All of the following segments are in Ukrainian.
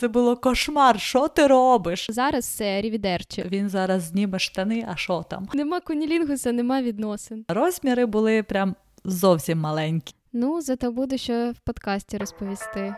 Це було кошмар. Що ти робиш? Зараз це рівідерче. Він зараз зніме штани, а що там? Нема кунілінгуса, нема відносин. Розміри були прям зовсім маленькі. Ну, зато буде ще в подкасті розповісти.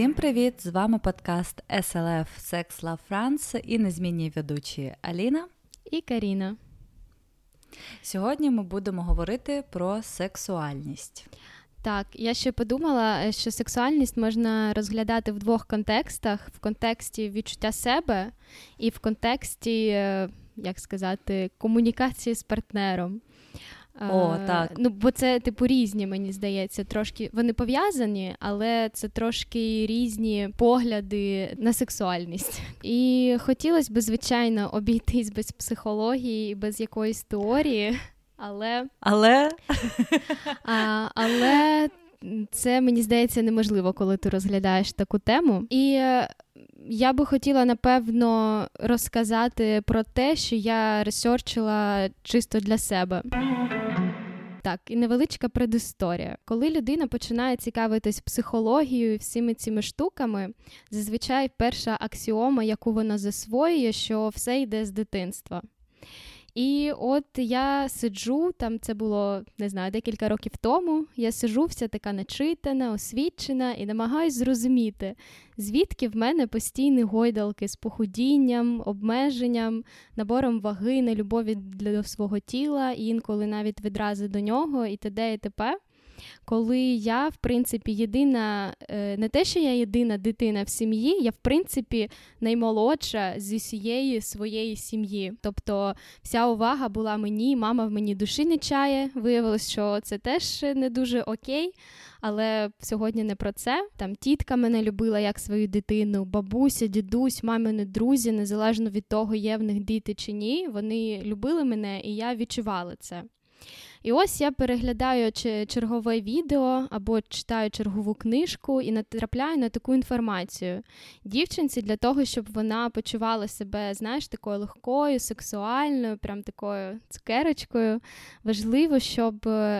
Всім привіт! З вами подкаст SLF Sex Love France і незмінні ведучі Аліна і Каріна. Сьогодні ми будемо говорити про сексуальність. Так, я ще подумала, що сексуальність можна розглядати в двох контекстах: в контексті відчуття себе і в контексті, е, як сказати, комунікації з партнером. О, так. Ну, бо це, типу, різні, мені здається, трошки вони пов'язані, але це трошки різні погляди на сексуальність. І хотілося б, звичайно, обійтись без психології, без якоїсь теорії, але. Але а, але це мені здається неможливо, коли ти розглядаєш таку тему. І е, я би хотіла напевно розказати про те, що я ресерчила чисто для себе. Так, і невеличка предісторія. Коли людина починає цікавитись психологією і всіми цими штуками, зазвичай перша аксіома, яку вона засвоює, що все йде з дитинства. І от я сиджу, там це було не знаю, декілька років тому. Я сиджу, вся така начитана, освічена, і намагаюсь зрозуміти, звідки в мене постійні гойдалки з похудінням, обмеженням, набором ваги, нелюбові для свого тіла, інколи навіть відрази до нього, і т.д. і т.п коли я, в принципі, єдина, е, не те, що я єдина дитина в сім'ї, я в принципі наймолодша зі всієї своєї сім'ї. Тобто вся увага була мені, мама в мені душі не чає. Виявилось, що це теж не дуже окей. Але сьогодні не про це. Там тітка мене любила як свою дитину, бабуся, дідусь, мамини друзі, незалежно від того, є в них діти чи ні. Вони любили мене, і я відчувала це. І ось я переглядаю чергове відео або читаю чергову книжку і натрапляю на таку інформацію. Дівчинці для того, щоб вона почувала себе, знаєш, такою легкою, сексуальною, прям такою цукерочкою. Важливо, щоб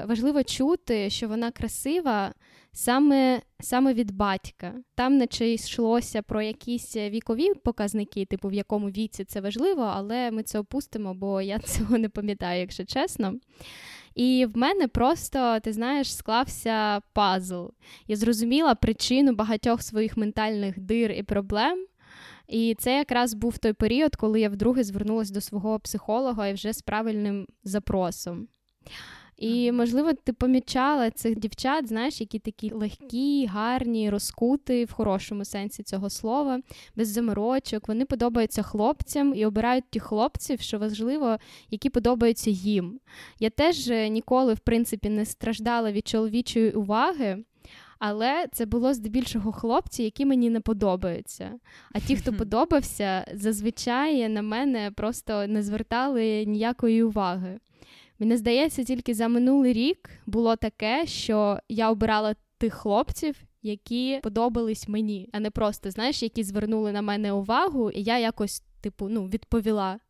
важливо чути, що вона красива. Саме саме від батька. Там наче йшлося про якісь вікові показники, типу в якому віці це важливо, але ми це опустимо, бо я цього не пам'ятаю, якщо чесно. І в мене просто, ти знаєш, склався пазл. Я зрозуміла причину багатьох своїх ментальних дир і проблем. І це якраз був той період, коли я вдруге звернулася до свого психолога і вже з правильним запросом. І, можливо, ти помічала цих дівчат, знаєш, які такі легкі, гарні, розкути в хорошому сенсі цього слова, без заморочок. Вони подобаються хлопцям і обирають ті хлопців, що важливо, які подобаються їм. Я теж е, ніколи, в принципі, не страждала від чоловічої уваги. Але це було здебільшого хлопці, які мені не подобаються. А ті, хто подобався, зазвичай на мене просто не звертали ніякої уваги. Мені здається, тільки за минулий рік було таке, що я обирала тих хлопців, які подобались мені, а не просто, знаєш, які звернули на мене увагу, і я якось, типу, ну, відповіла.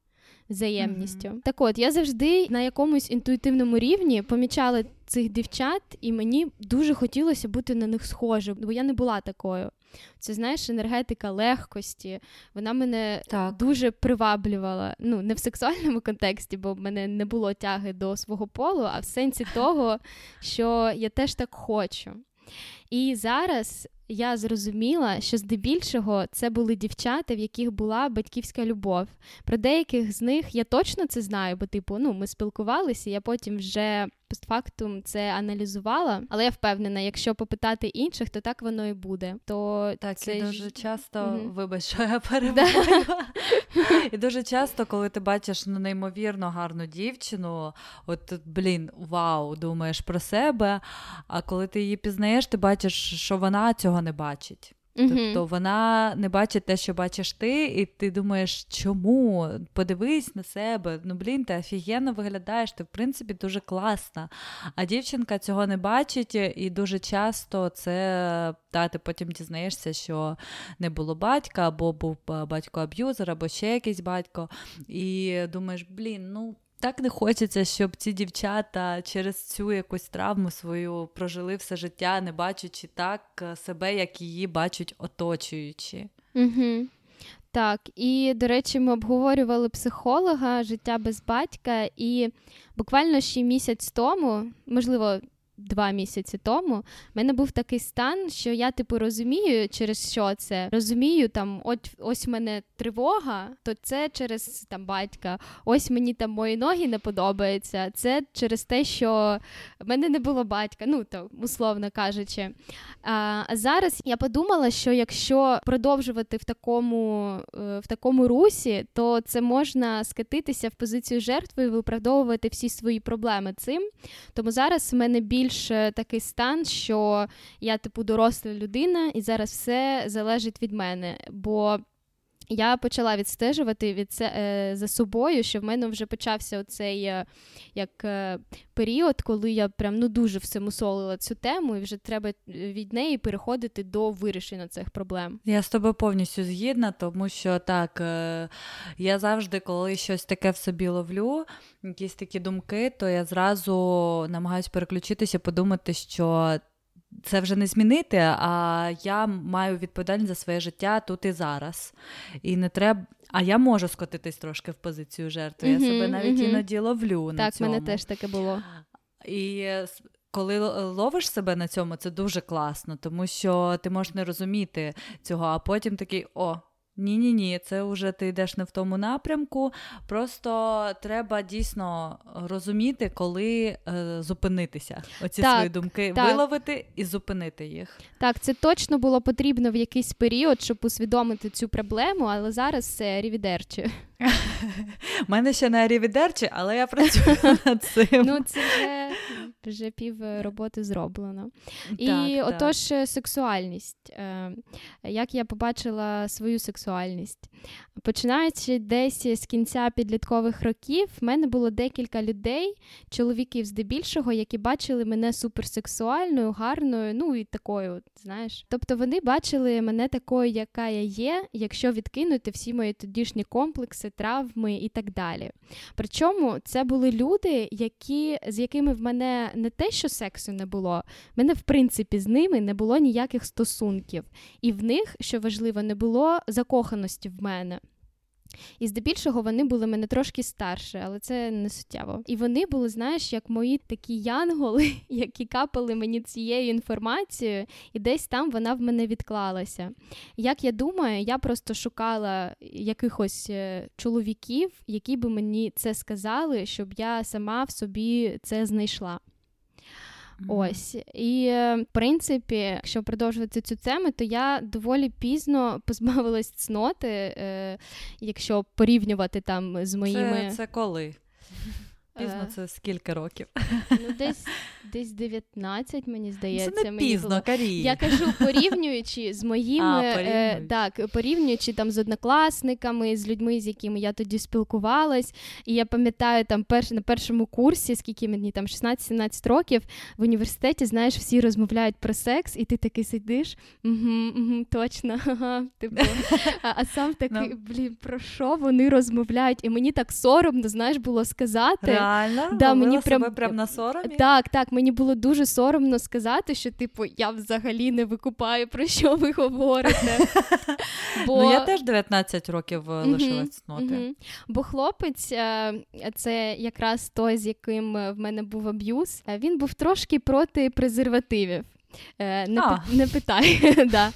Взаємністю. Mm-hmm. Так от, я завжди на якомусь інтуїтивному рівні помічала цих дівчат, і мені дуже хотілося бути на них схожим, бо я не була такою. Це знаєш, енергетика легкості. Вона мене так. дуже приваблювала. Ну, не в сексуальному контексті, бо в мене не було тяги до свого полу, а в сенсі того, що я теж так хочу. І зараз я зрозуміла, що здебільшого це були дівчата, в яких була батьківська любов. Про деяких з них я точно це знаю, бо, типу, ну, ми спілкувалися, я потім вже постфактум це аналізувала, але я впевнена, якщо попитати інших, то так воно і буде. То так це і дуже часто mm вибач, що я перебуваю. І дуже часто, коли ти бачиш ну, неймовірно гарну дівчину, от блін, вау, думаєш про себе. А коли ти її пізнаєш, ти бачиш, що вона цього не бачить. Тобто вона не бачить те, що бачиш ти, і ти думаєш, чому? Подивись на себе. Ну, блін, ти офігенно виглядаєш, ти в принципі дуже класна. А дівчинка цього не бачить, і дуже часто це та, ти потім дізнаєшся, що не було батька, або був батько-аб'юзер, або ще якийсь батько. І думаєш, блін, ну. Так не хочеться, щоб ці дівчата через цю якусь травму свою прожили все життя, не бачачи так е, себе, як її бачать оточуючі. Угу. Так, і до речі, ми обговорювали психолога життя без батька, і буквально ще місяць тому, можливо, два місяці тому, в мене був такий стан, що я, типу, розумію, через що це. Розумію, там, от ось в мене тривога, то це через там батька. Ось мені там мої ноги не подобаються. Це через те, що в мене не було батька, ну то условно кажучи. А зараз я подумала, що якщо продовжувати в такому е, в такому русі, то це можна скатитися в позицію жертви і виправдовувати всі свої проблеми цим. Тому зараз в мене більш більш такий стан, що я, типу, доросла людина, і зараз все залежить від мене. Бо я почала відстежувати від це е, за собою, що в мене вже почався оцей е, як е, період, коли я прям ну дуже все мусолила цю тему, і вже треба від неї переходити до вирішення цих проблем. Я з тобою повністю згідна, тому що так я завжди, коли щось таке в собі ловлю, якісь такі думки, то я зразу намагаюся переключитися, подумати, що це вже не змінити, а я маю відповідальність за своє життя тут і зараз. І не треба. А я можу скотитись трошки в позицію жертви. Mm-hmm, я себе навіть mm-hmm. іноді ловлю. Так, на цьому. мене теж таке було. І коли ловиш себе на цьому, це дуже класно, тому що ти можеш не розуміти цього, а потім такий о. Ні-ні, ні, це вже ти йдеш не в тому напрямку. Просто треба дійсно розуміти, коли е, зупинитися. Оці так, свої думки так. виловити і зупинити їх. Так, це точно було потрібно в якийсь період, щоб усвідомити цю проблему, але зараз це рівідерче. У мене ще не рівідерче, але я працюю над цим. Ну, це вже пів е, роботи зроблено. І так, отож. Е, сексуальність. Е, як я побачила свою сексуальність? Починаючи десь з кінця підліткових років, в мене було декілька людей, чоловіків здебільшого, які бачили мене суперсексуальною, гарною, ну і такою, знаєш. Тобто вони бачили мене такою, яка я є, якщо відкинути всі мої тодішні комплекси, травми і так далі. Причому це були люди, які, з якими в мене не те, що сексу не було, в мене, в принципі, з ними не було ніяких стосунків. І в них, що важливо, не було закоханості в мене. І здебільшого вони були мене трошки старше, але це не суттєво. І вони були, знаєш, як мої такі янголи, які капали мені цією інформацією, і десь там вона в мене відклалася. Як я думаю, я просто шукала якихось е, чоловіків, які би мені це сказали, щоб я сама в собі це знайшла. Ось і е, в принципі, якщо продовжувати цю тему, то я доволі пізно позбавилась цноти, е, якщо порівнювати там з моїми. Це, це коли? Пізно е. це скільки років? Ну, десь десь 19, мені здається. Це не мені пізно, було. Карі. Я кажу, порівнюючи з моїми а, е, так, порівнюючи там з однокласниками, з людьми, з якими я тоді спілкувалась. І я пам'ятаю, там перш, на першому курсі, скільки мені там 16-17 років, в університеті, знаєш, всі розмовляють про секс, і ти такий сидиш, угу, угу, точно. ага, типу. А, а сам такий, no. Ну. блін, про що вони розмовляють? І мені так соромно, знаєш, було сказати. Реально? Да, мені прям... прям на соромі? Так, так, мені було дуже соромно сказати, що, типу, я взагалі не викупаю, про що ви говорите. Бо... Ну, я теж 19 років лишила лишилась цноти. Бо хлопець, е, це якраз той, з яким в мене був аб'юз, е, він був трошки проти презервативів. Е, не а. не питай. да.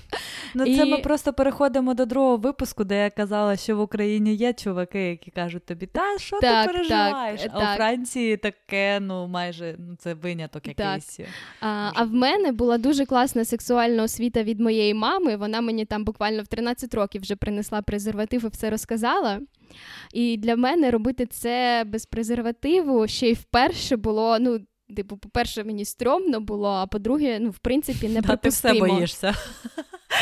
Ну, І... це ми просто переходимо до другого випуску, де я казала, що в Україні є чуваки, які кажуть тобі, та що так, ти переживаєш? Так, а так. у Франції таке, ну майже ну, це виняток якийсь. А, а в мене була дуже класна сексуальна освіта від моєї мами. Вона мені там буквально в 13 років вже принесла презерватив і все розказала. І для мене робити це без презервативу ще й вперше було ну Типу, по-перше, мені стрьомно було, а по-друге, ну, в принципі, не Ти все боїшся.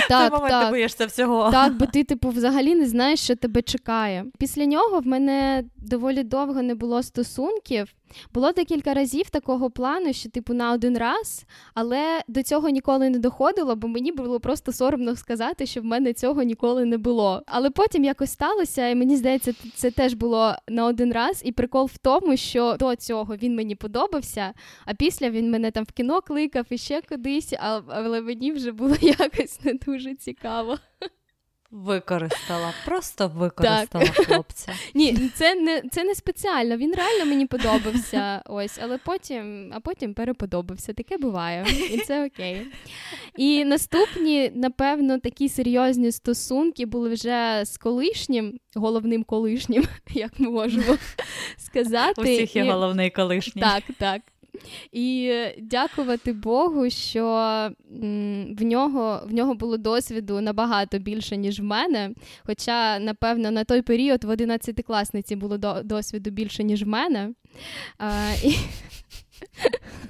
Так, момент так. ти боїшся всього. Так, бо ти, типу, взагалі не знаєш, що тебе чекає. Після нього в мене доволі довго не було стосунків. Було декілька разів такого плану, що, типу, на один раз, але до цього ніколи не доходило, бо мені було просто соромно сказати, що в мене цього ніколи не було. Але потім якось сталося, і мені здається, це теж було на один раз. І прикол в тому, що до цього він мені подобався, а після він мене там в кіно кликав і ще кудись, але мені вже було якось не дуже цікаво. Використала, просто використала так. хлопця. Ні, це не це не спеціально. Він реально мені подобався. Ось, але потім, а потім переподобався. Таке буває, і це окей. І наступні, напевно, такі серйозні стосунки були вже з колишнім, головним колишнім, як ми можемо сказати. У всіх є і... головний колишній. Так, так. І дякувати Богу, що в нього в нього було досвіду набагато більше, ніж в мене. Хоча, напевно, на той період в 11 класниці було досвіду більше, ніж в мене. А, і...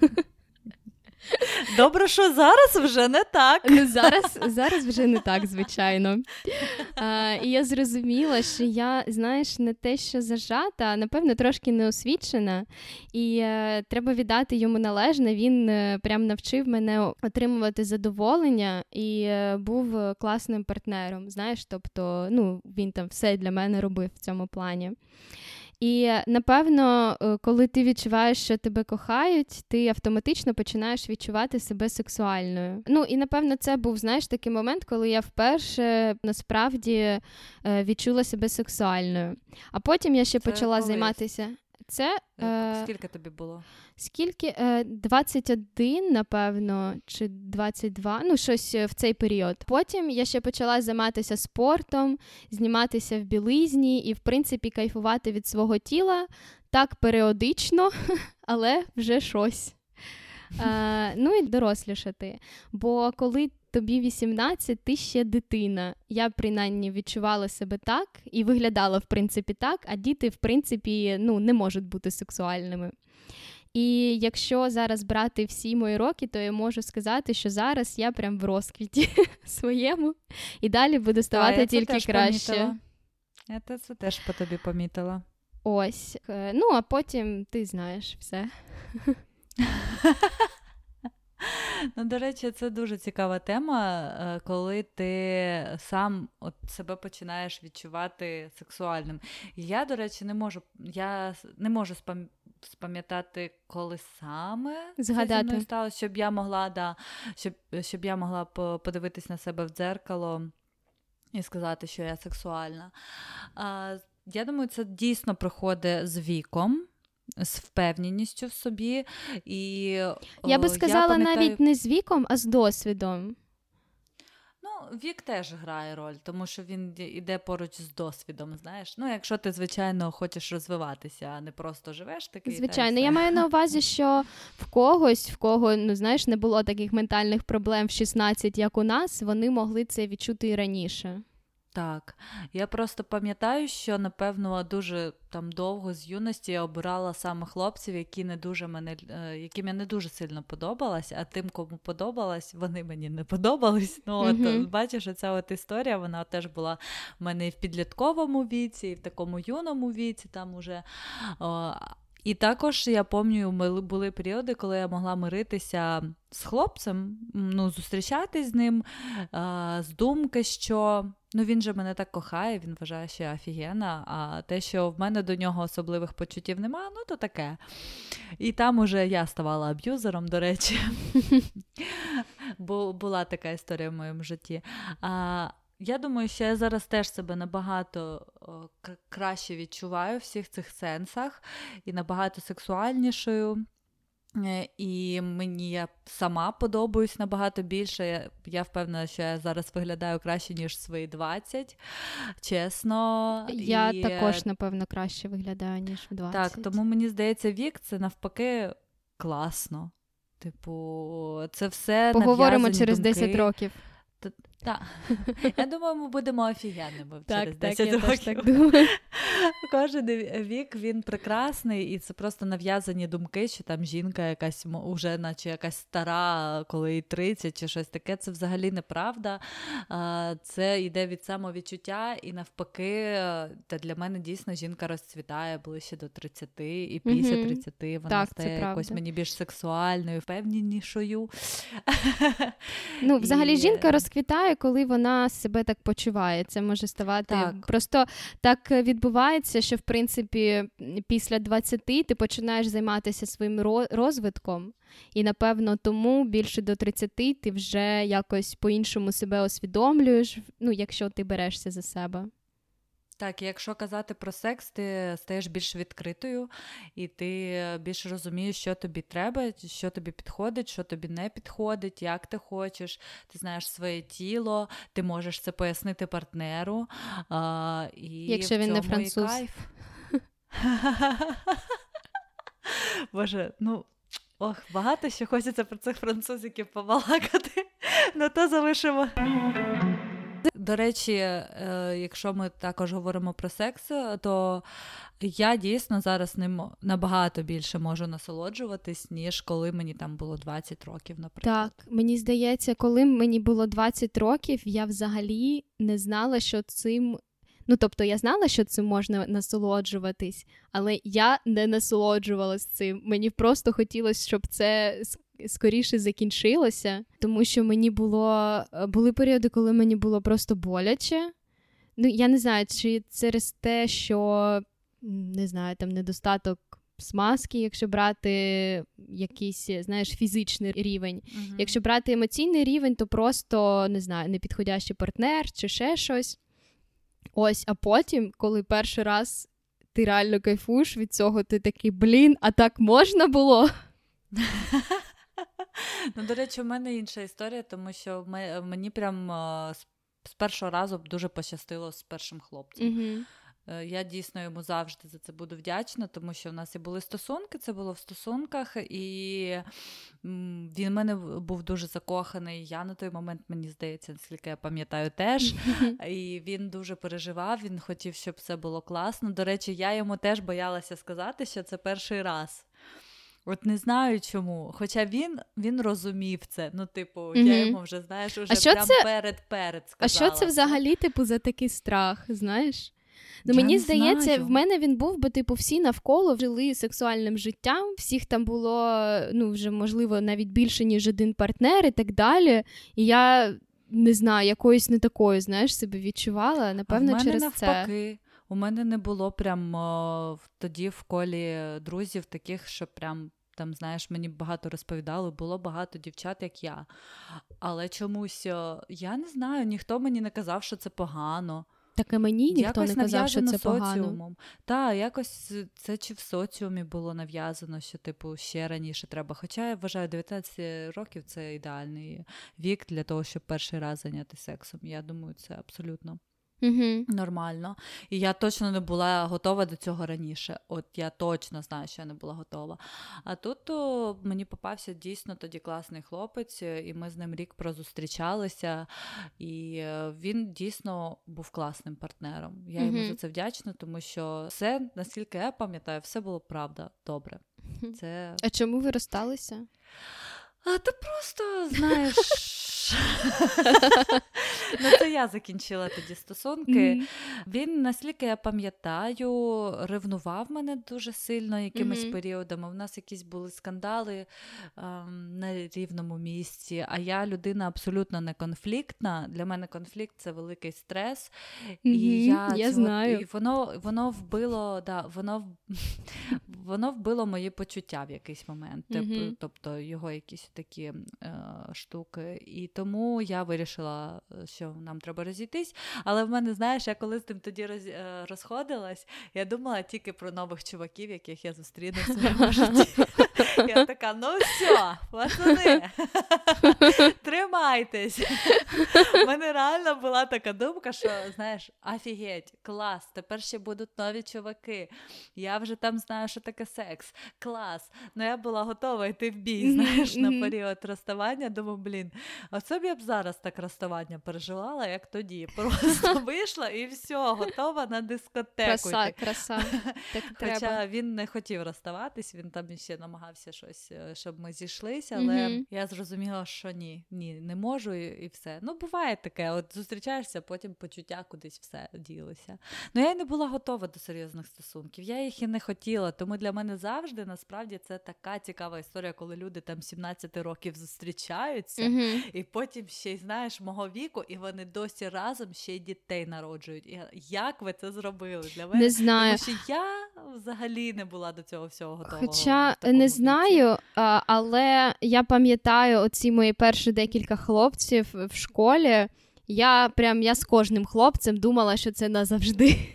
Добре, що зараз вже не так. Ну, Зараз зараз вже не так, звичайно. А, І я зрозуміла, що я, знаєш, не те, що зажата, а напевно, трошки неосвічена. І е, треба віддати йому належне. Він е, прям навчив мене отримувати задоволення і е, був класним партнером. Знаєш, тобто, ну, він там все для мене робив в цьому плані. І напевно, е, коли ти відчуваєш, що тебе кохають, ти автоматично починаєш відчувати себе сексуальною. Ну і напевно, це був знаєш такий момент, коли я вперше насправді е, відчула себе сексуальною. А потім я ще це почала колись. займатися. Це е, скільки тобі було? Скільки? 21, е, напевно, чи 22, ну щось е, в цей період. Потім я ще почала займатися спортом, зніматися в білизні і, в принципі, кайфувати від свого тіла так періодично, але вже щось. А, Ну і дорослішати. Бо коли тобі 18, ти ще дитина. Я принаймні відчувала себе так і виглядала в принципі так, а діти, в принципі, ну, не можуть бути сексуальними. І якщо зараз брати всі мої роки, то я можу сказати, що зараз я прям в розквіті своєму і далі буду ставати я тільки краще. Помітила. Я це теж по тобі помітила. Ось. Е, ну, а потім ти знаєш все. Ну, До речі, це дуже цікава тема, е, коли ти сам от себе починаєш відчувати сексуальним. Я, до речі, не можу я не можу спам'ятати, коли саме Згадати. це сталося, щоб я могла да, щоб, щоб я могла подивитись на себе в дзеркало і сказати, що я сексуальна. А, Я думаю, це дійсно приходить з віком з впевненістю в собі. І, Я би сказала, я пам'ятаю... навіть не з віком, а з досвідом. Ну, вік теж грає роль, тому що він йде поруч з досвідом. Знаєш, ну якщо ти, звичайно, хочеш розвиватися, а не просто живеш такий. Звичайно, я маю на увазі, що в когось, в кого ну знаєш, не було таких ментальних проблем в 16, як у нас, вони могли це відчути і раніше. Так, я просто пам'ятаю, що напевно дуже там довго з юності я обирала саме хлопців, які не дуже мене, е, яким я не дуже сильно подобалась, а тим, кому подобалась, вони мені не подобались. Ну от mm-hmm. бачиш, ця от історія вона теж була в мене і в підлітковому віці, і в такому юному віці. Там уже. О, і також я пам'ятаю, були періоди, коли я могла миритися з хлопцем, ну, зустрічатись з ним, а, з думки, що ну, він же мене так кохає, він вважає, що я офігенна, а те, що в мене до нього особливих почуттів немає, ну то таке. І там уже я ставала аб'юзером, до речі. Бо була така історія в моєму житті. А, я думаю, що я зараз теж себе набагато краще відчуваю в всіх цих сенсах і набагато сексуальнішою. Е, і мені я сама подобаюсь набагато більше. Я, я впевнена, що я зараз виглядаю краще, ніж свої 20. Чесно. Я і... також, напевно, краще виглядаю, ніж в 20. Так, тому мені здається, вік це навпаки класно. Типу, це все. Поговоримо через думки. 10 років. Так. Я думаю, ми будемо офігенними так, через так, 10 я років. так думаю. Кожен вік він прекрасний, і це просто нав'язані думки, що там жінка якась уже, наче якась стара, коли їй 30 чи щось таке. Це взагалі неправда. Це йде від самовідчуття, і навпаки, та для мене дійсно жінка розцвітає ближче до 30, і після mm 30 вона так, стає якось мені більш сексуальною, впевненішою. Ну, взагалі, і... жінка розквітає, коли вона себе так почуває. Це може ставати так. просто так відбувається, що в принципі після 20 ти починаєш займатися своїм розвитком, і напевно тому більше до 30 ти вже якось по-іншому себе усвідомлюєш, ну, якщо ти берешся за себе. Так, якщо казати про секс, ти стаєш більш відкритою, і ти більше розумієш, що тобі треба, що тобі підходить, що тобі не підходить, як ти хочеш, ти знаєш своє тіло, ти можеш це пояснити партнеру. А, і Якщо він не француз. кайф. Боже, ну. Ох, багато ще хочеться про цих французиків побалакати, ну то залишимо. До речі, е, якщо ми також говоримо про секс, то я дійсно зараз ним набагато більше можу насолоджуватись, ніж коли мені там було 20 років, наприклад. Так, мені здається, коли мені було 20 років, я взагалі не знала, що цим. Ну, тобто я знала, що цим можна насолоджуватись, але я не насолоджувалась цим. Мені просто хотілося, щоб це скоріше закінчилося, тому що мені було е, були періоди, коли мені було просто боляче. Ну, я не знаю, чи через те, що не знаю, там недостаток смазки, якщо брати якийсь, знаєш, фізичний рівень. Uh-huh. Якщо брати емоційний рівень, то просто не знаю, непідходящий партнер чи ще щось. Ось, а потім, коли перший раз ти реально кайфуєш від цього, ти такий, блін, а так можна було? Ну, до речі, у мене інша історія, тому що мені прям з першого разу дуже пощастило з першим хлопцем. Mm-hmm. Я дійсно йому завжди за це буду вдячна, тому що в нас і були стосунки, це було в стосунках, і він в мене був дуже закоханий. Я на той момент, мені здається, наскільки я пам'ятаю, теж. І він дуже переживав, він хотів, щоб це було класно. До речі, я йому теж боялася сказати, що це перший раз. От не знаю чому. Хоча він він розумів це. Ну, типу, mm-hmm. я йому вже знаєш, уже а прям це... перед-перед сказала. А що це взагалі, типу, за такий страх, знаєш? Ну, Мені здається, знаю. в мене він був, бо, типу, всі навколо жили сексуальним життям, всіх там було, ну, вже, можливо, навіть більше, ніж один партнер і так далі. І я не знаю, якоюсь не такою, знаєш, себе відчувала, напевно, а в мене через навпаки. це. У мене не було прям о, тоді в колі друзів таких, що прям. Там, знаєш, мені багато розповідали, було багато дівчат, як я. Але чомусь я не знаю, ніхто мені не казав, що це погано. Так і мені ніхто якось не казав, що це погано. Так, якось це чи в соціумі було нав'язано, що, типу, ще раніше треба. Хоча я вважаю, 19 років це ідеальний вік для того, щоб перший раз зайнятися сексом. Я думаю, це абсолютно Угу. Нормально. І я точно не була готова до цього раніше. От я точно знаю, що я не була готова. А тут то мені попався дійсно тоді класний хлопець, і ми з ним рік прозустрічалися, і е, він дійсно був класним партнером. Я угу. йому за це вдячна, тому що все, наскільки я пам'ятаю, все було правда добре. Це... А чому ви розсталися? А ти просто знаєш. Ну, Це я закінчила тоді стосунки. Mm-hmm. Він, наскільки я пам'ятаю, ревнував мене дуже сильно якимись mm-hmm. періодами. У нас якісь були скандали ем, на рівному місці, а я людина абсолютно не конфліктна. Для мене конфлікт це великий стрес. Mm-hmm. І я, я цього, знаю. І воно воно вбило да, воно, воно вбило мої почуття в якийсь момент. Тобто його якісь такі е, штуки. І тому я вирішила, е, що нам треба розійтись. Але в мене, знаєш, я коли з тим тоді роз, е, розходилась, я думала тільки про нових чуваків, яких я зустріну в своєму житті. Я така, ну все, пацани, тримайтесь. У мене реально була така думка, що знаєш, офігеть, клас, тепер ще будуть нові чуваки. Я вже там знаю, що таке секс. Клас. Ну я була готова йти в бій, знаєш, на період розставання. Думаю, блін, оце б я б зараз так розставання переживала, як тоді. Просто вийшла і все, готова на дискотеку. Краса, краса. Так Хоча треба. він не хотів розставатись, він там ще намагався щось, е, щоб ми зійшлися, але Мгм. я зрозуміла, що ні, ні, не можу і, і все. Ну, буває таке, от зустрічаєшся, потім почуття кудись все ділося. Ну я й не була готова до серйозних стосунків. Я їх і не хотіла. Тому для мене завжди насправді це така цікава історія, коли люди там 17 років зустрічаються. Мгм. І потім ще й знаєш мого віку, і вони досі разом ще й дітей народжують. І як ви це зробили для мене? Не знаю. Тому що я взагалі не була до цього всього готова. Хоча не. Знаю, але я пам'ятаю оці мої перші декілька хлопців в школі. Я прям я з кожним хлопцем думала, що це назавжди.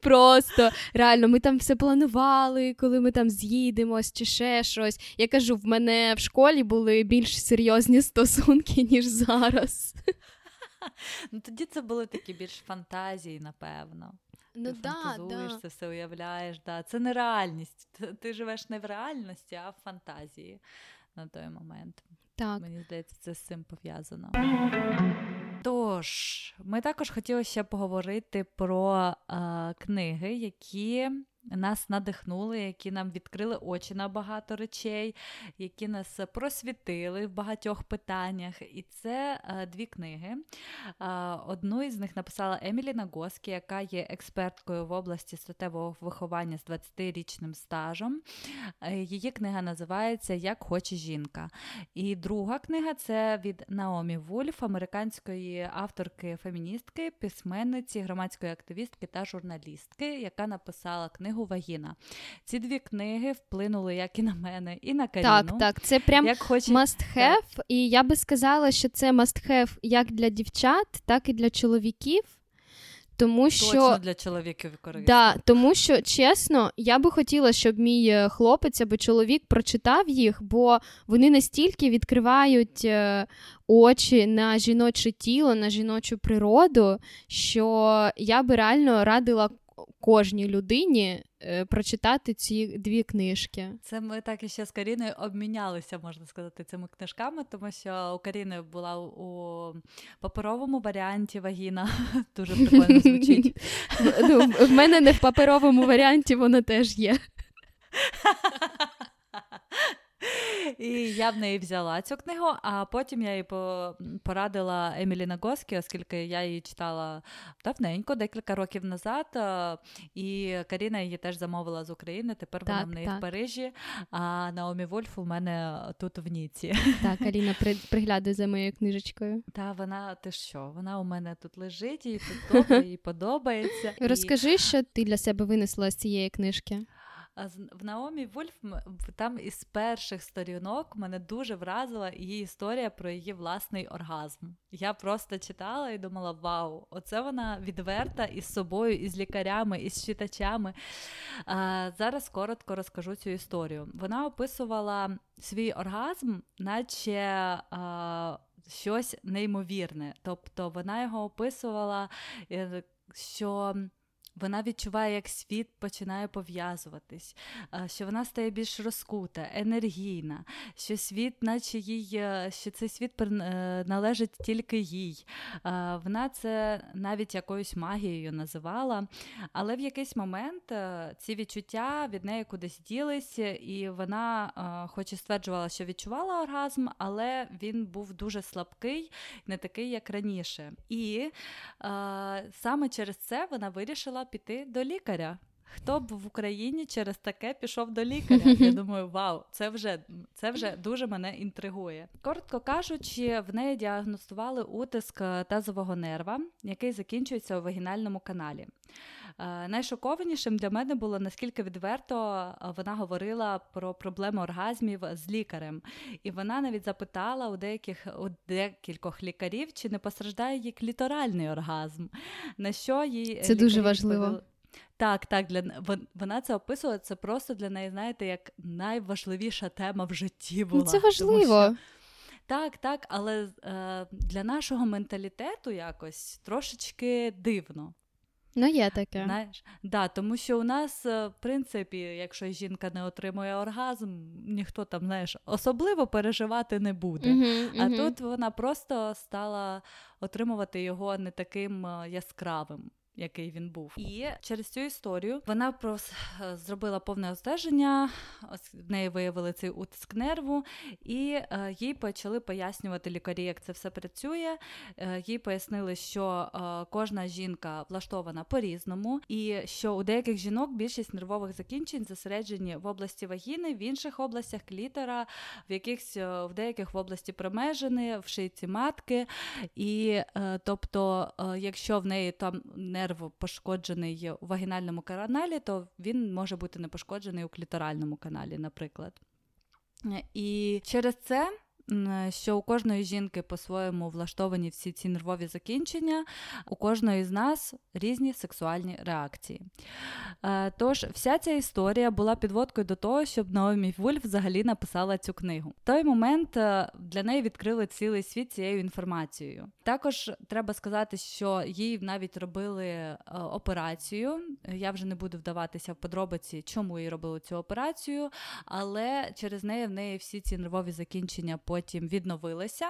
Просто реально, ми там все планували, коли ми там з'їдемось чи ще щось. Я кажу, в мене в школі були більш серйозні стосунки, ніж зараз. Ну тоді це були такі більш фантазії, напевно. Ну ти да, фантазуєш, да. це все уявляєш. Да. Це не реальність. Ти, ти живеш не в реальності, а в фантазії на той момент. Так. Мені здається, це з цим пов'язано. Тож, ми також хотіли ще поговорити про е, книги, які нас надихнули, які нам відкрили очі на багато речей, які нас просвітили в багатьох питаннях. І це е, дві книги. Е, одну із них написала Емілі Нагоскі, яка є експерткою в області статевого виховання з 20-річним стажем. Е, Її книга називається Як хоче жінка. І друга книга це від Наомі Вульф, американської авторки феміністки, письменниці, громадської активістки та журналістки, яка написала книгу Вагіна. Ці дві книги вплинули як і на мене, і на Каріну. Так, так. Це прям Як хоче... must have, і я би сказала, що це must have як для дівчат, так і для чоловіків. Тому що Точно для чоловіків корисно. Да, тому що чесно, я би хотіла, щоб мій е, хлопець або чоловік прочитав їх, бо вони настільки відкривають е, очі на жіноче тіло, на жіночу природу, що я би реально радила кожній людині е, прочитати ці дві книжки. Це ми так і ще з Каріною обмінялися, можна сказати, цими книжками, тому що у Каріни була у паперовому варіанті вагіна. Дуже прикольно звучить. Ну, в мене не в паперовому варіанті воно теж є. І я в неї взяла цю книгу, а потім я їй порадила Емілі Нагоскі, оскільки я її читала давненько, декілька років назад. І Каріна її теж замовила з України. Тепер так, вона в неї так. в Парижі. А Наомі Вольф у мене тут в Ніці. Так, при, приглядує за моєю книжечкою. Та вона ти що? Вона у мене тут лежить, їй тут добре, їй подобається. І... Розкажи, що ти для себе винесла з цієї книжки. В Наомі Вольф там із перших сторінок мене дуже вразила її історія про її власний оргазм. Я просто читала і думала: вау, оце вона відверта із собою, із лікарями, із читачами. А, Зараз коротко розкажу цю історію. Вона описувала свій оргазм, наче. А, Щось неймовірне, тобто вона його описувала, що вона відчуває, як світ починає пов'язуватись, що вона стає більш розкута, енергійна, що світ, наче їй, що цей світ належить тільки їй. Вона це навіть якоюсь магією називала, але в якийсь момент ці відчуття від неї кудись ділись, і вона, хоч і стверджувала, що відчувала оргазм, але він був дуже слабкий, не такий, як раніше. І саме через це вона вирішила піти до лікаря. Хто б в Україні через таке пішов до лікаря? Я думаю, вау, це вже це вже дуже мене інтригує. Коротко кажучи, в неї діагностували утиск тазового нерва, який закінчується у вагінальному каналі. Е, найшокованішим для мене було наскільки відверто вона говорила про проблеми оргазмів з лікарем, і вона навіть запитала у деяких у декількох лікарів, чи не постраждає їй кліторальний оргазм. На що їй це дуже важливо. Так, так, для вона це описувала. Це просто для неї, знаєте, як найважливіша тема в житті була. Ну, Це важливо. Що... Так, так, але е, для нашого менталітету якось трошечки дивно. Ну, є таке. Знаєш? Да, Тому що у нас, е, в принципі, якщо жінка не отримує оргазм, ніхто там, знаєш, особливо переживати не буде. Uh-huh, uh-huh. А тут вона просто стала отримувати його не таким е, яскравим який він був. І через цю історію вона прос е, зробила повне обстеження, в неї виявили цей утиск нерву, і е, їй почали пояснювати лікарі, як це все працює. Е, їй пояснили, що кожна жінка влаштована по-різному, і що у деяких жінок більшість нервових закінчень зосереджені в області вагіни, в інших областях клітера, в якихось в деяких в області промежини, в шийці матки. І тобто, якщо в неї там не нерв пошкоджений у вагінальному каналі, то він може бути не пошкоджений у кліторальному каналі, наприклад. І через це що у кожної жінки по-своєму влаштовані всі ці нервові закінчення, у кожної з нас різні сексуальні реакції. Е, тож, вся ця історія була підводкою до того, щоб Наомі Вульф взагалі написала цю книгу. В той момент е, для неї відкрили цілий світ цією інформацією. Також треба сказати, що їй навіть робили е, операцію. Я вже не буду вдаватися в подробиці, чому їй робили цю операцію, але через неї в неї всі ці нервові закінчення по потім відновилася,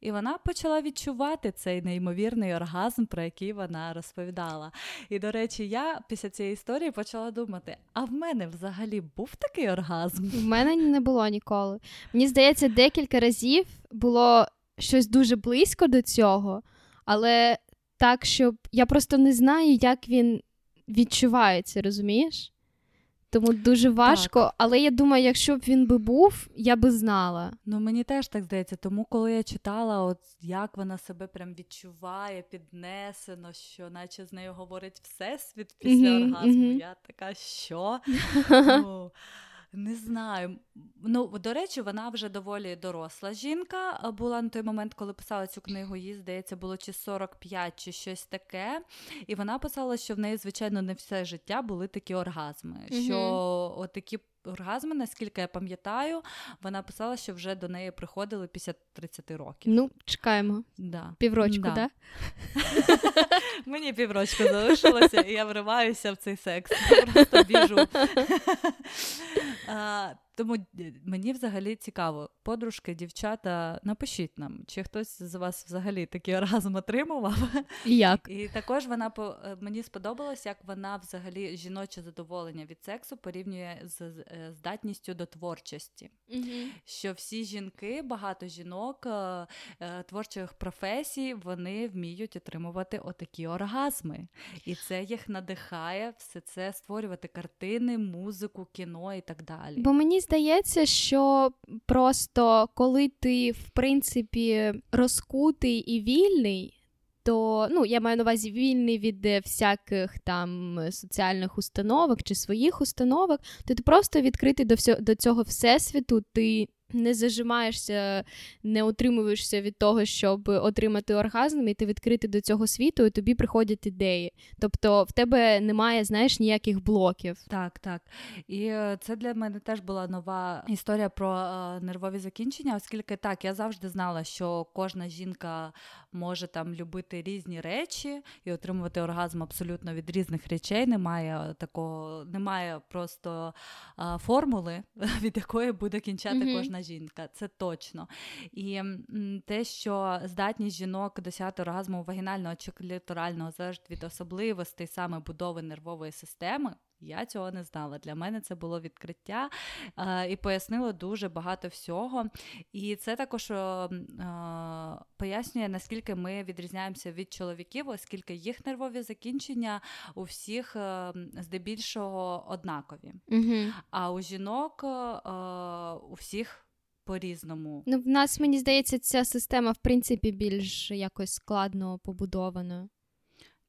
і вона почала відчувати цей неймовірний оргазм, про який вона розповідала. І, до речі, я після цієї історії почала думати: а в мене взагалі був такий оргазм? В мене не було ніколи. Мені здається, декілька разів було щось дуже близько до цього, але так, щоб я просто не знаю, як він відчувається, розумієш? Тому дуже важко, так. але я думаю, якщо б він би був, я би знала. Ну мені теж так здається. Тому коли я читала, от як вона себе прям відчуває, піднесено, що наче з нею говорить всесвіт після mm-hmm, оргазму, mm-hmm. я така, що? не знаю. Ну, до речі, вона вже доволі доросла жінка була на той момент, коли писала цю книгу. Їй здається, було чи 45, чи щось таке. І вона писала, що в неї, звичайно, не все життя були такі оргазми. Mm-hmm. Що от такі оргазми, наскільки я пам'ятаю, вона писала, що вже до неї приходили після 30 років. Ну, чекаємо. Да. Піврочку, так? Да. Мені піврочку залишилося, і я вриваюся в цей секс. Просто біжу. Тому мені взагалі цікаво, подружки, дівчата, напишіть нам, чи хтось з вас взагалі такий оргазм отримував. І як? І також вона е, мені сподобалось, як вона взагалі жіноче задоволення від сексу порівнює з е, здатністю до творчості. Угу. Що всі жінки, багато жінок е, творчих професій, вони вміють отримувати отакі оргазми. І це їх надихає все це створювати картини, музику, кіно і так далі. Бо мені здається, що просто коли ти, в принципі, розкутий і вільний. То ну я маю на увазі вільний від всяких там соціальних установок чи своїх установок, то ти просто відкритий до всього до цього всесвіту. Ти не зажимаєшся, не утримуєшся від того, щоб отримати оргазм, і ти відкритий до цього світу, і тобі приходять ідеї. Тобто в тебе немає, знаєш, ніяких блоків. Так, так. І е, це для мене теж була нова історія про е, нервові закінчення, оскільки так, я завжди знала, що кожна жінка може там любити різні речі і отримувати оргазм абсолютно від різних речей. Немає такого, немає просто е, формули, від якої буде кінчати mm-hmm. кожна гарна жінка, це точно. І те, що здатність жінок досягти оргазму вагінального чи кліторального залежить від особливостей саме будови нервової системи. Я цього не знала. Для мене це було відкриття е, і пояснило дуже багато всього. І це також е, пояснює, наскільки ми відрізняємося від чоловіків, оскільки їх нервові закінчення у всіх е, здебільшого однакові. Угу. А у жінок е, у всіх по-різному. Ну, в нас, мені здається, ця система, в принципі, більш якось складно побудована.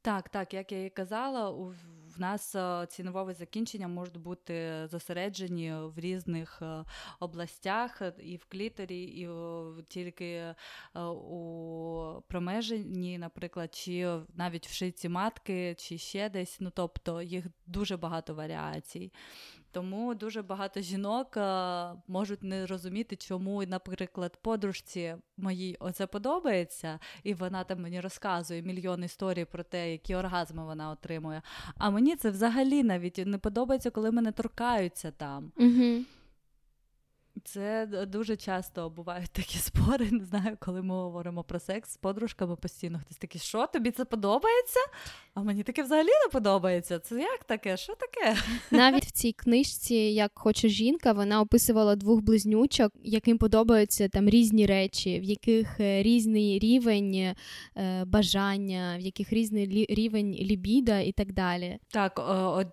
Так, так, як я і казала, у в нас ці нервові закінчення можуть бути зосереджені в різних областях, і в кліторі, і тільки у промеженні, наприклад, чи навіть в шиці матки, чи ще десь. Ну тобто їх дуже багато варіацій. Тому дуже багато жінок е, можуть не розуміти, чому, наприклад, подружці моїй оце подобається, і вона там мені розказує мільйон історій про те, які оргазми вона отримує. А мені це взагалі навіть не подобається, коли мене торкаються там. Угу. Це дуже часто бувають такі спори. Не знаю, коли ми говоримо про секс з подружками постійно. Хтось такий, що тобі це подобається? А мені таке взагалі не подобається. Це як таке? Що таке? Навіть в цій книжці, як хоче жінка, вона описувала двох близнючок, яким подобаються там різні речі, в яких е, різний рівень е, бажання, в яких різний рівень лібіда і так далі. Так, о, о,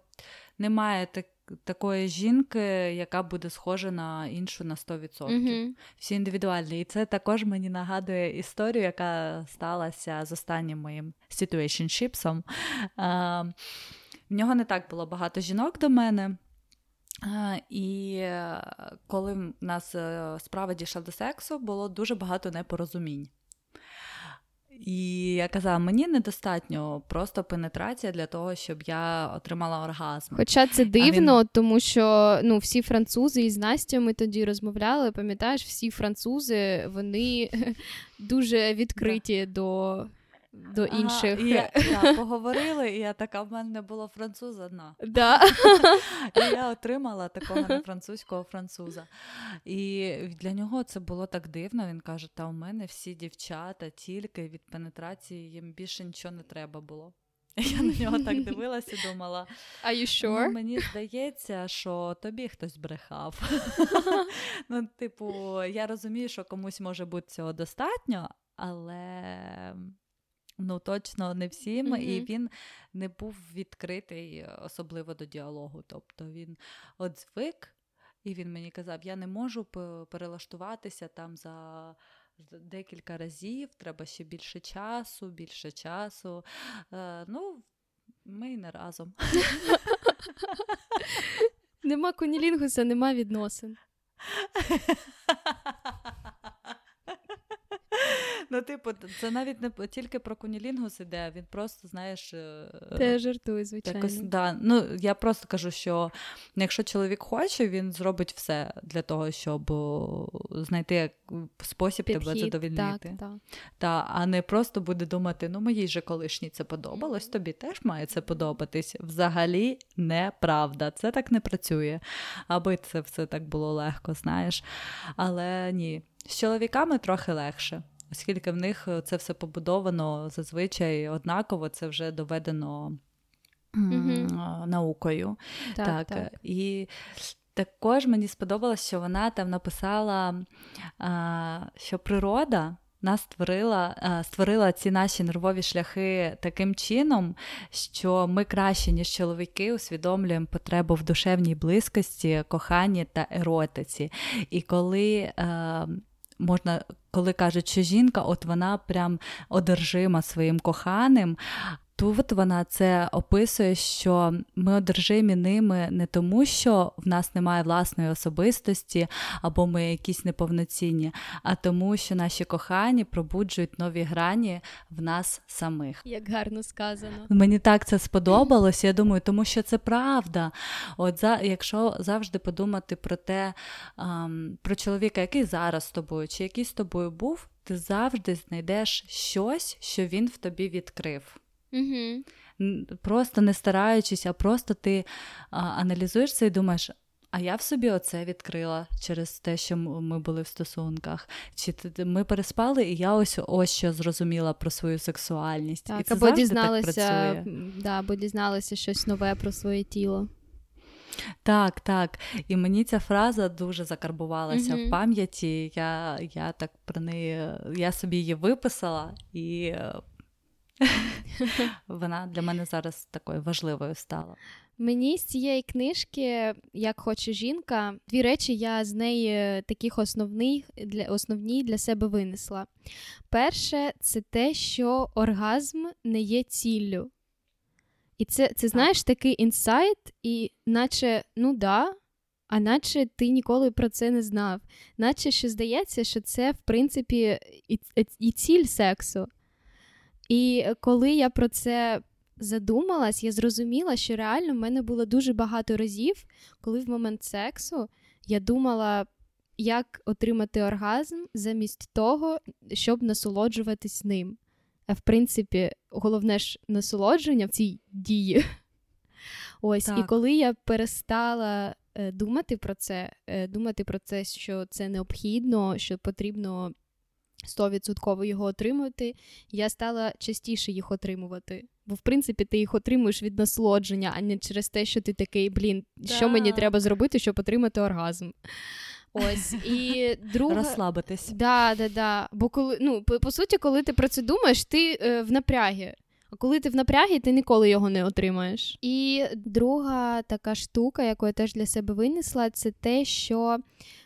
немає так такої жінки, яка буде схожа на іншу на 100%. Mm-hmm. Всі індивідуальні. І це також мені нагадує історію, яка сталася з останнім моїм situationshipсом. В нього не так було багато жінок до мене. І коли в нас е, справа дійшла до сексу, було дуже багато непорозумінь. І я казала, мені недостатньо просто пенетрація для того, щоб я отримала оргазм. Хоча це дивно, він... тому що ну, всі французи із Настю ми тоді розмовляли, пам'ятаєш, всі французи вони дуже відкриті до до інших. і я, да, поговорили, і я така, в мене була француза одна. Да. І я отримала такого не французького француза. І для нього це було так дивно. Він каже: та у мене всі дівчата тільки від пенетрації їм більше нічого не треба було. Я на нього так дивилася і думала, Are you sure? Ну, мені здається, що тобі хтось брехав. Ну, типу, я розумію, що комусь може бути цього достатньо, але Ну, точно не всім, mm-hmm. і він не був відкритий, особливо до діалогу. Тобто він от звик, і він мені казав: я не можу перелаштуватися там за декілька разів, треба ще більше часу, більше часу. Е, Ну, ми не разом. Нема конілінгуса, нема відносин. Ну, типу, це навіть не тільки про кунілінгус іде, він просто, знаєш. Е, Те жартує, звичайно. Якось, да. Ну, Я просто кажу, що якщо чоловік хоче, він зробить все для того, щоб знайти спосіб Підхід, тебе задовільнити. Так, так. Та, А не просто буде думати, ну моїй же колишній це подобалось, тобі теж має це подобатись. Взагалі неправда. Це так не працює. Аби це все так було легко, знаєш. Але ні. З чоловіками трохи легше оскільки в них е, це все побудовано зазвичай однаково, це вже доведено mm-hmm. наукою. Так, так. так. І також мені сподобалось, що вона там написала, що природа. Нас створила створила ці наші нервові шляхи таким чином, що ми краще, ніж чоловіки, усвідомлюємо потребу в душевній близькості, коханні та еротиці. І коли е, можна коли кажуть, що жінка, от вона прям одержима своїм коханим. Тут вона це описує, що ми одержимі ними не тому, що в нас немає власної особистості або ми якісь неповноцінні, а тому, що наші кохані пробуджують нові грані в нас самих. Як гарно сказано. Мені так це сподобалось. Я думаю, тому що це правда. От за якщо завжди подумати про те, um, про чоловіка, який зараз з тобою, чи який з тобою був, ти завжди знайдеш щось, що він в тобі відкрив. Угу. Просто не стараючись, а просто ти а, аналізуєш це і думаєш. А я в собі оце відкрила через те, що ми були в стосунках. Чи ми переспали, і я ось ось що зрозуміла про свою сексуальність. Так, і це або дізналася, так да, або дізналася щось нове про своє тіло. Так, так. І мені ця фраза дуже закарбувалася mm-hmm. в пам'яті. Я я так про неї я собі її виписала і Вона для мене зараз такою важливою стала. Мені з цієї книжки, як хоче жінка, дві речі я з неї таких основних для основні для себе винесла. Перше, це те, що оргазм не є ціллю. І це, це знаєш, такий інсайт, і наче, ну да, а наче ти ніколи про це не знав. Наче що здається, що це, в принципі, і, і ціль сексу. І коли я про це задумалась, я зрозуміла, що реально в мене було дуже багато разів, коли в момент сексу я думала, як отримати оргазм замість того, щоб насолоджуватись ним. А в принципі, головне ж насолодження в цій дії. Ось, так. і коли я перестала е, думати про це, е, думати про це, що це необхідно, що потрібно 100% його отримувати, я стала частіше їх отримувати. Бо, в принципі, ти їх отримуєш від насолодження, а не через те, що ти такий, блін, що мені треба зробити, щоб отримати оргазм. Ось і друга... розслабитись. Да, да, да. Бо коли ну по, по суті, коли ти про це думаєш, ти е, в напрягі. А коли ти в напрягі, ти ніколи його не отримаєш. І друга така штука, яку я теж для себе винесла, це те, що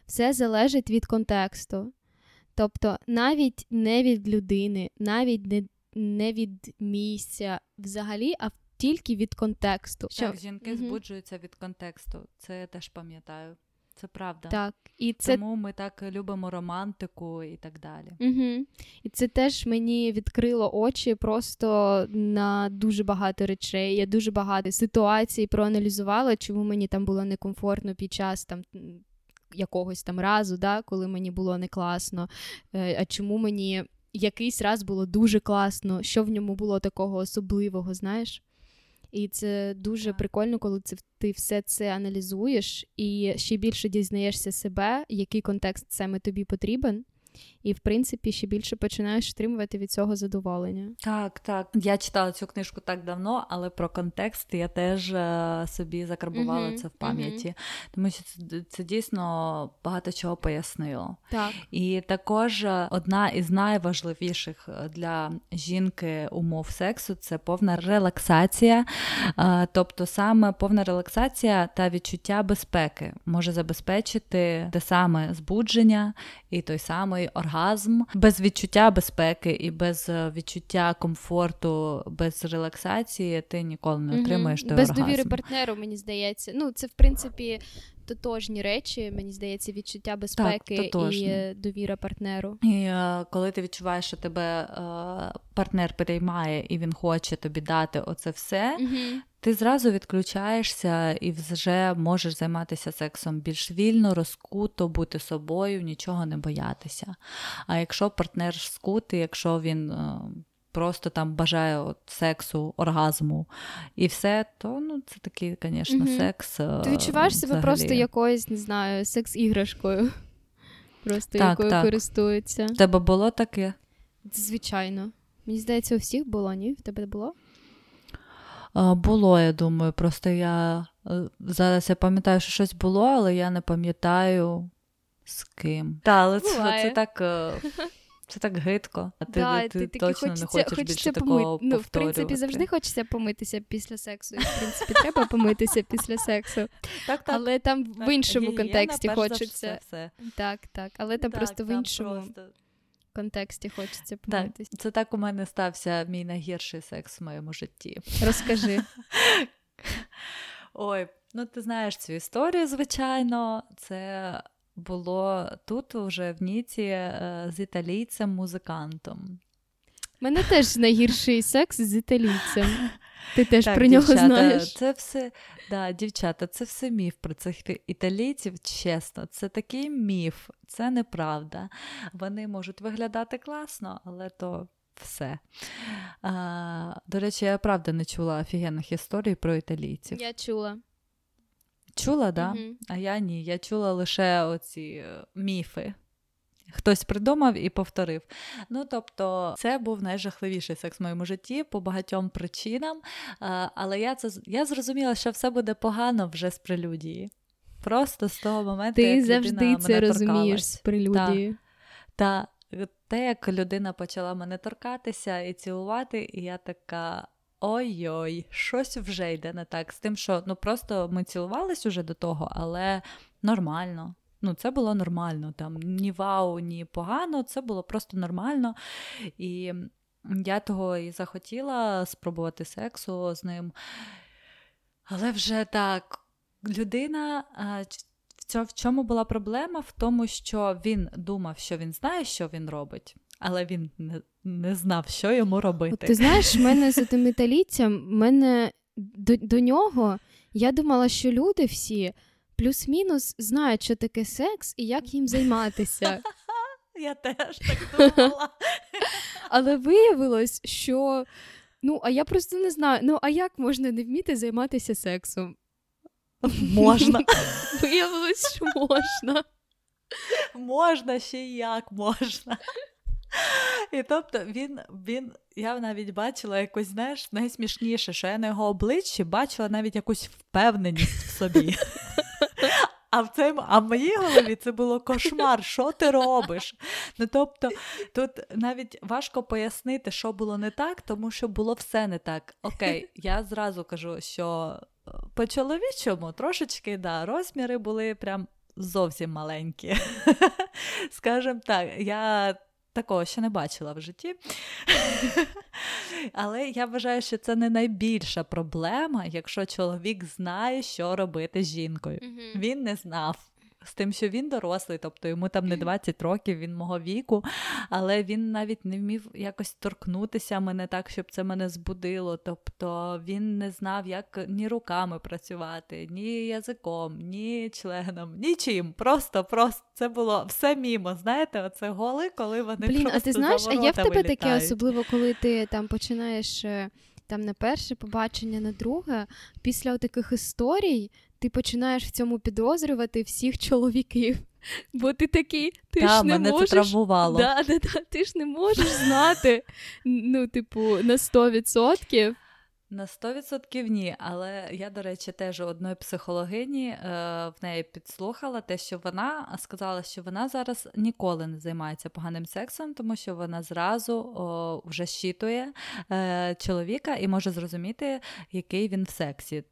все залежить від контексту. Тобто навіть не від людини, навіть не не від місця взагалі, а тільки від контексту. Так, що... жінки угу. збуджуються від контексту. Це я теж пам'ятаю. Це правда. Так, і це... Тому ми так любимо романтику і так далі. Угу. І це теж мені відкрило очі просто на дуже багато речей. Я дуже багато ситуацій проаналізувала, чому мені там було некомфортно під час там. Якогось там разу, да, коли мені було не класно, е, а чому мені якийсь раз було дуже класно, що в ньому було такого особливого, знаєш? І це дуже прикольно, коли це ти все це аналізуєш і ще більше дізнаєшся себе, який контекст саме тобі потрібен і, в принципі, ще більше починаєш отримувати від цього задоволення. Так, так. Я читала цю книжку так давно, але про контекст я теж е, собі закарбувала uh-huh, це в пам'яті, uh-huh. тому що це, це дійсно багато чого пояснило. Так. І також е, одна із найважливіших е, для жінки умов сексу це повна релаксація, тобто саме повна релаксація та відчуття безпеки може забезпечити те саме збудження і той самий оргазм без відчуття безпеки і без е, відчуття комфорту, без релаксації ти ніколи не отримаєш той без оргазм. довіри партнеру, мені здається. Ну, це в принципі. Тотожні речі, мені здається, відчуття безпеки так, і довіра партнеру. І е, коли ти відчуваєш, що тебе е, партнер переймає і він хоче тобі дати оце все, угу ти зразу відключаєшся і вже можеш займатися сексом більш вільно, розкуто, бути собою, нічого не боятися. А якщо партнер скутий, якщо він. Е, просто там бажає от, сексу, оргазму і все, то ну це такий, звісно, угу. секс. Ти відчуваєш себе взагалі. просто якоюсь, не знаю, секс-іграшкою, просто так, якою так. користуються. В тебе було таке? Звичайно. Мені здається, у всіх було, ні? В тебе було? Було, я думаю, просто я е, зараз я пам'ятаю, що щось було, але я не пам'ятаю з ким. Так, але це, це так. Це так гидко, а ти, да, ти, ти точно хочеться, не хочеш хочеться більше помити. такого Ну, в принципі, завжди хочеться помитися після сексу. І, в принципі, треба помитися після сексу. Так, так. Але там так, в іншому гігієна, контексті хочеться. Все, все. Так, так. Але там так, просто в іншому. Просто контексті хочеться помитись. Так, Це так у мене стався мій найгірший секс в моєму житті. Розкажи. Ой, ну ти знаєш цю історію, звичайно. Це було тут, уже в Ніці, е, з італійцем-музикантом. У мене теж найгірший секс з італійцем. Ти теж так, про нього дівчата, знаєш. Це все, да, дівчата, це все міф про цих італійців, чесно, це такий міф, це неправда. Вони можуть виглядати класно, але то все. А, До речі, я правда не чула офігенних історій про італійців. Я чула. Чула, да? Угу. А я ні. Я чула лише оці е, міфи. Хтось придумав і повторив. Ну, тобто, це був найжахливіший секс в моєму житті по багатьом причинам. Але я це я зрозуміла, що все буде погано вже з прелюдії. Просто з того моменту, Ти як завжди людина це мене розумієш з прелюдії. Та, та те, як людина почала мене торкатися і цілувати, і я така. Ой-ой, щось вже йде не так. З тим, що ну просто ми цілувались уже до того, але нормально. Ну, це було нормально. Там ні вау, ні погано, це було просто нормально. І я того і захотіла спробувати сексу з ним. Але вже так, людина. В чому була проблема? В тому, що він думав, що він знає, що він робить, але він не не знав, що йому робити. От Ти знаєш, в мене з тим італійцям, мене до, до нього я думала, що люди всі плюс-мінус знають, що таке секс і як їм займатися. Я теж так думала. Але виявилось, що ну, а я просто не знаю, ну а як можна не вміти займатися сексом? Можна. Виявилось, що можна. Можна ще як можна. І тобто він, він, я навіть бачила якось, знаєш, найсмішніше, що я на його обличчі бачила навіть якусь впевненість в собі. А в цьому, а в моїй голові це було кошмар, що ти робиш? Ну тобто тут навіть важко пояснити, що було не так, тому що було все не так. Окей, я зразу кажу, що е, по чоловічому трошечки да, розміри були прям зовсім маленькі. Скажем так, я Такого ще не бачила в житті. Але я вважаю, що це не найбільша проблема, якщо чоловік знає, що робити з жінкою. Він не знав з тим, що він дорослий, тобто йому там не 20 років, він мого віку, але він навіть не вмів якось торкнутися мене так, щоб це мене збудило. Тобто він не знав, як ні руками працювати, ні язиком, ні членом, нічим. Просто, просто це було все мімо. Знаєте, оце голи, коли вони Блін, просто а ти знаєш, а є в тебе літають. таке, особливо коли ти там починаєш. Там на перше побачення, на друге, після таких історій ти починаєш в цьому підозрювати всіх чоловіків. Бо ти такий, ти да, ж не мене можеш це травмувало. Да, да, да, ти ж не можеш знати, ну, типу, на 100%. На 100% ні, але я, до речі, теж одної психологині е, в неї підслухала те, що вона сказала, що вона зараз ніколи не займається поганим сексом, тому що вона зразу о, вже щитує е, чоловіка і може зрозуміти, який він в сексі.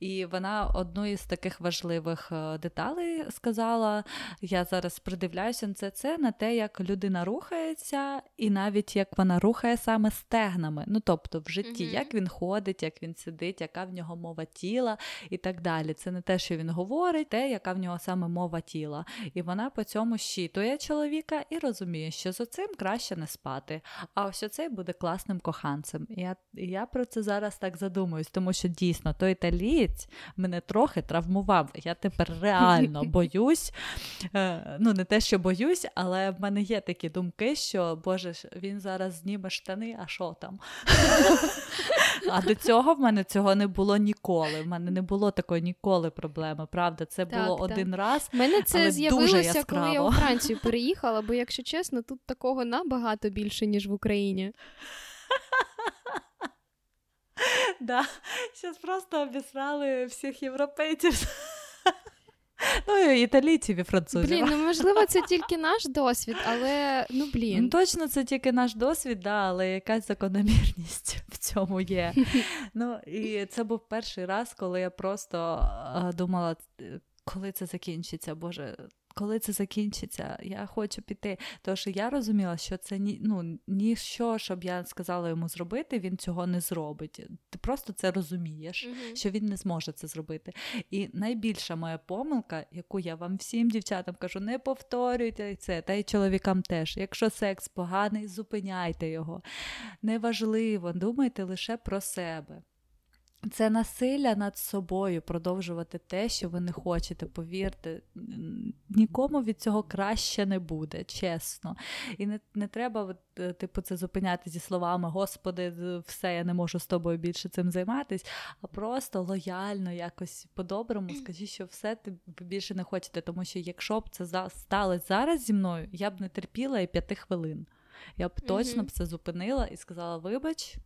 І вона одну із таких важливих е, деталей сказала: я зараз придивляюся на це це на те, як людина рухається, і навіть як вона рухає саме стегнами. Ну тобто в житті, mm-hmm. як він ходить, як він сидить, яка в нього мова тіла і так далі. Це не те, що він говорить, те, яка в нього саме мова тіла. І вона по цьому щитує чоловіка і розуміє, що за цим краще не спати. А ось оцей буде класним коханцем. І я, і я про це зараз так задумуюсь, тому що дійсно той італієць мене трохи травмував. Я тепер реально боюсь. Е, ну, не те, що боюсь, але в мене є такі думки, що Боже, він зараз зніме штани, а що там? А до цього в мене цього не було ніколи. В мене не було такої ніколи проблеми. Правда, це було так, один раз. У мене це але з'явилося, дуже коли я у Францію переїхала, бо, якщо чесно, тут такого набагато більше, ніж в Україні. Да, Зараз просто обісрали всіх європейців. Ну, і італійців і французів. Блін, ну можливо, це тільки наш досвід, але ну блін. Ну, Точно, це тільки наш досвід, да, але якась закономірність в цьому є. Ну, І це був перший раз, коли я просто думала, коли це закінчиться, Боже, коли це закінчиться, я хочу піти. Що я розуміла, що це ні, ну, ніщо, щоб я сказала йому зробити, він цього не зробить. Ти просто це розумієш, mm-hmm. що він не зможе це зробити. І найбільша моя помилка, яку я вам всім дівчатам кажу, не повторюйте це, та й чоловікам теж. Якщо секс поганий, зупиняйте його. Неважливо, думайте лише про себе. Це насилля над собою продовжувати те, що ви не хочете, повірте, нікому від цього краще не буде, чесно. І не не треба е, типу, це зупиняти зі словами Господи, все, я не можу з тобою більше цим займатися, а просто лояльно, якось по-доброму скажіть, що все ти більше не хочете. Тому що якщо б це сталося зараз зі мною, я б не терпіла і п'яти хвилин. Я б точно б це зупинила і сказала: вибач,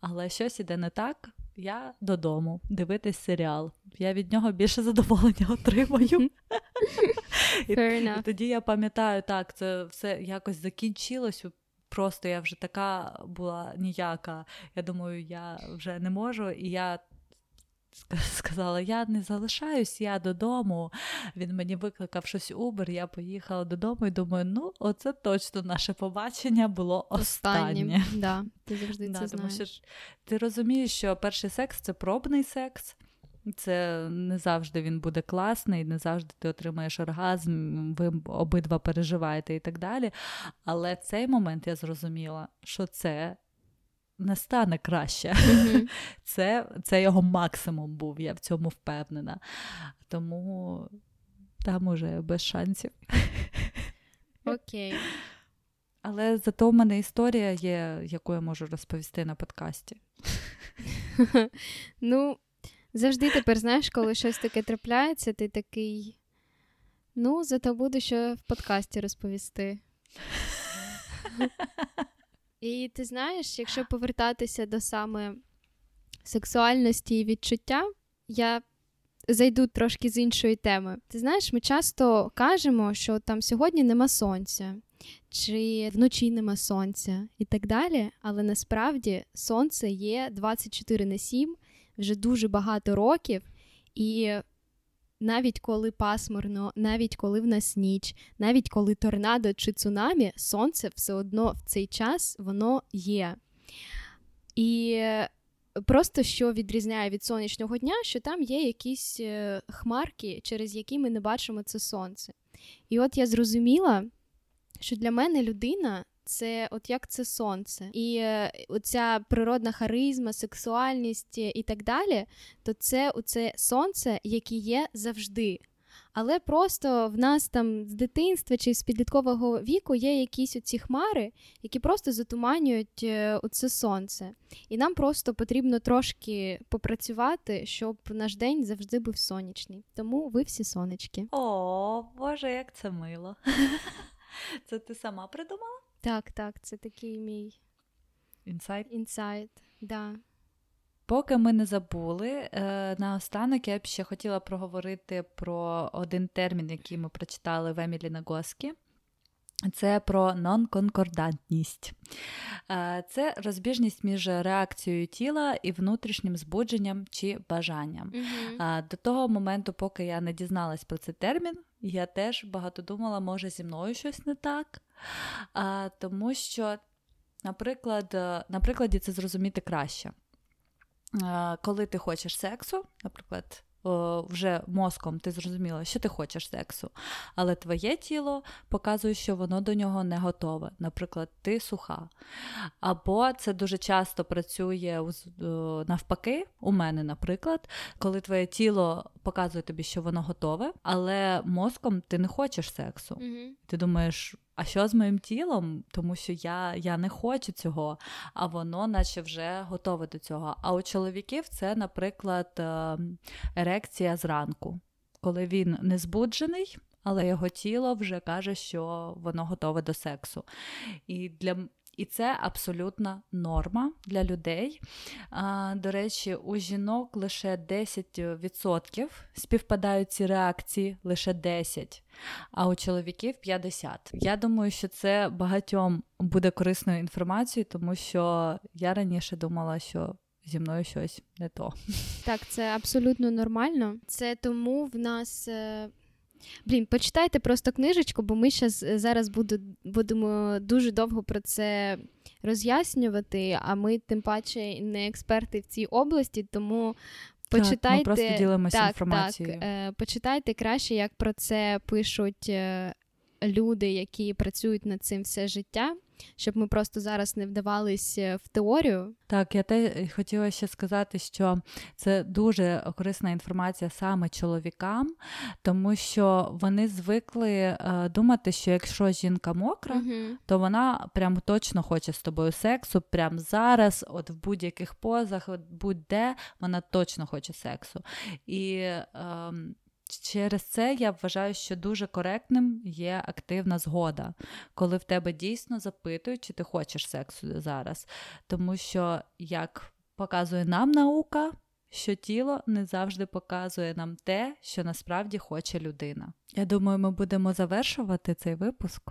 але щось іде не так я додому дивитись серіал. Я від нього більше задоволення отримаю. І, і тоді я пам'ятаю, так, це все якось закінчилось. Просто я вже така була ніяка. Я думаю, я вже не можу, і я сказала: Я не залишаюсь, я додому. Він мені викликав щось Uber, я поїхала додому і думаю, ну, оце точно наше побачення було останнє. Да, Ти завжди да, це тому знаєш. що ти розумієш, що перший секс це пробний секс. Це не завжди він буде класний, не завжди ти отримаєш оргазм, ви обидва переживаєте і так далі. Але цей момент я зрозуміла, що це не стане краще. Mm-hmm. Це це його максимум був, я в цьому впевнена. Тому там уже без шансів. Окей. Okay. Але зато в мене історія є, яку я можу розповісти на подкасті. Ну, завжди тепер, знаєш, коли щось таке трапляється, ти такий. Ну, зато буду що в подкасті розповісти. І ти знаєш, якщо повертатися до саме сексуальності і відчуття, я зайду трошки з іншої теми. Ти знаєш, ми часто кажемо, що там сьогодні нема сонця, чи вночі нема сонця і так далі. Але насправді сонце є 24 на 7 вже дуже багато років, і навіть коли пасмурно, навіть коли в нас ніч, навіть коли торнадо чи цунамі, сонце все одно в цей час воно є. І просто що відрізняє від сонячного дня, що там є якісь е, хмарки, через які ми не бачимо це сонце. І от я зрозуміла, що для мене людина це от як це сонце. І е, оця природна харизма, сексуальність і так далі, то це оце сонце, яке є завжди. Але просто в нас там з дитинства чи з підліткового віку є якісь оці хмари, які просто затуманюють е, оце сонце. І нам просто потрібно трошки попрацювати, щоб наш день завжди був сонячний. Тому ви всі сонечки. О, Боже, як це мило. Це ти сама придумала? Так, так, це такий мій інсайт. Інсайт, да. Поки ми не забули, е, наостанок я б ще хотіла проговорити про один термін, який ми прочитали в Емілі Нагоскі. Це про нонконкордантність. Е, це розбіжність між реакцією тіла і внутрішнім збудженням чи бажанням. Mm-hmm. До того моменту, поки я не дізналась про цей термін, я теж багато думала, може зі мною щось не так. Тому що, наприклад, е, на прикладі це зрозуміти краще. Коли ти хочеш сексу, наприклад, вже мозком ти зрозуміла, що ти хочеш сексу, але твоє тіло показує, що воно до нього не готове. Наприклад, ти суха. Або це дуже часто працює навпаки, у мене, наприклад, коли твоє тіло показує тобі, що воно готове, але мозком ти не хочеш сексу. Mm-hmm. Ти думаєш, а що з моїм тілом? Тому що я я не хочу цього, а воно, наче вже готове до цього. А у чоловіків це, наприклад, е, ерекція зранку, коли він не збуджений. Але його тіло вже каже, що воно готове до сексу. І для і це абсолютна норма для людей. А, До речі, у жінок лише 10% співпадають ці реакції, лише 10%, а у чоловіків 50%. Я думаю, що це багатьом буде корисною інформацією, тому що я раніше думала, що. Зі мною щось не то. Так, це абсолютно нормально. Це тому в нас е, Блін, почитайте просто книжечку, бо ми щас, е, зараз буду, будемо дуже довго про це роз'яснювати, а ми тим паче не експерти в цій області, тому почитайте Так, ми просто ділимося так, інформацією. Так, е, Почитайте краще, як про це пишуть е, люди, які працюють над цим все життя щоб ми просто зараз не вдавались е, в теорію. Так, я те хотіла ще сказати, що це дуже корисна інформація саме чоловікам, тому що вони звикли е, думати, що якщо жінка мокра, uh то вона прям точно хоче з тобою сексу, прямо зараз, от в будь-яких позах, от будь-де вона точно хоче сексу. І е, Через це я вважаю, що дуже коректним є активна згода, коли в тебе дійсно запитують, чи ти хочеш сексу зараз. Тому що, як показує нам наука, що тіло не завжди показує нам те, що насправді хоче людина. Я думаю, ми будемо завершувати цей випуск.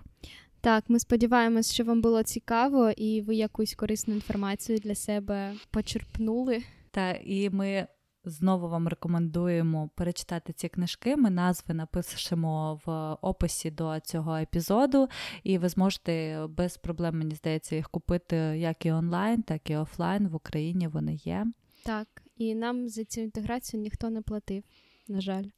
Так, ми сподіваємось, що вам було цікаво і ви якусь корисну інформацію для себе почерпнули. Та і ми знову вам рекомендуємо перечитати ці книжки. Ми назви напишемо в описі до цього епізоду, і ви зможете без проблем, мені здається, їх купити як і онлайн, так і офлайн. В Україні вони є. Так, і нам за цю інтеграцію ніхто не платив, на жаль.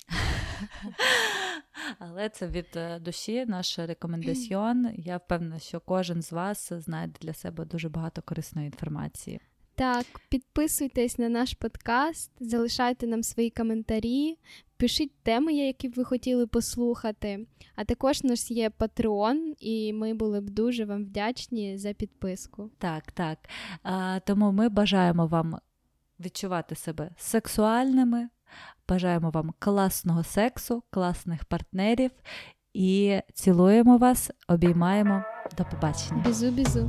Але це від е, душі наш рекомендаціон. Я впевнена, що кожен з вас знайде для себе дуже багато корисної інформації. Так, підписуйтесь на наш подкаст, залишайте нам свої коментарі, пишіть теми, які б ви хотіли послухати. А також у нас є Patreon, і ми були б дуже вам вдячні за підписку. Так, так. А, Тому ми бажаємо вам відчувати себе сексуальними, бажаємо вам класного сексу, класних партнерів і цілуємо вас, обіймаємо. До побачення. Бізу-бізу.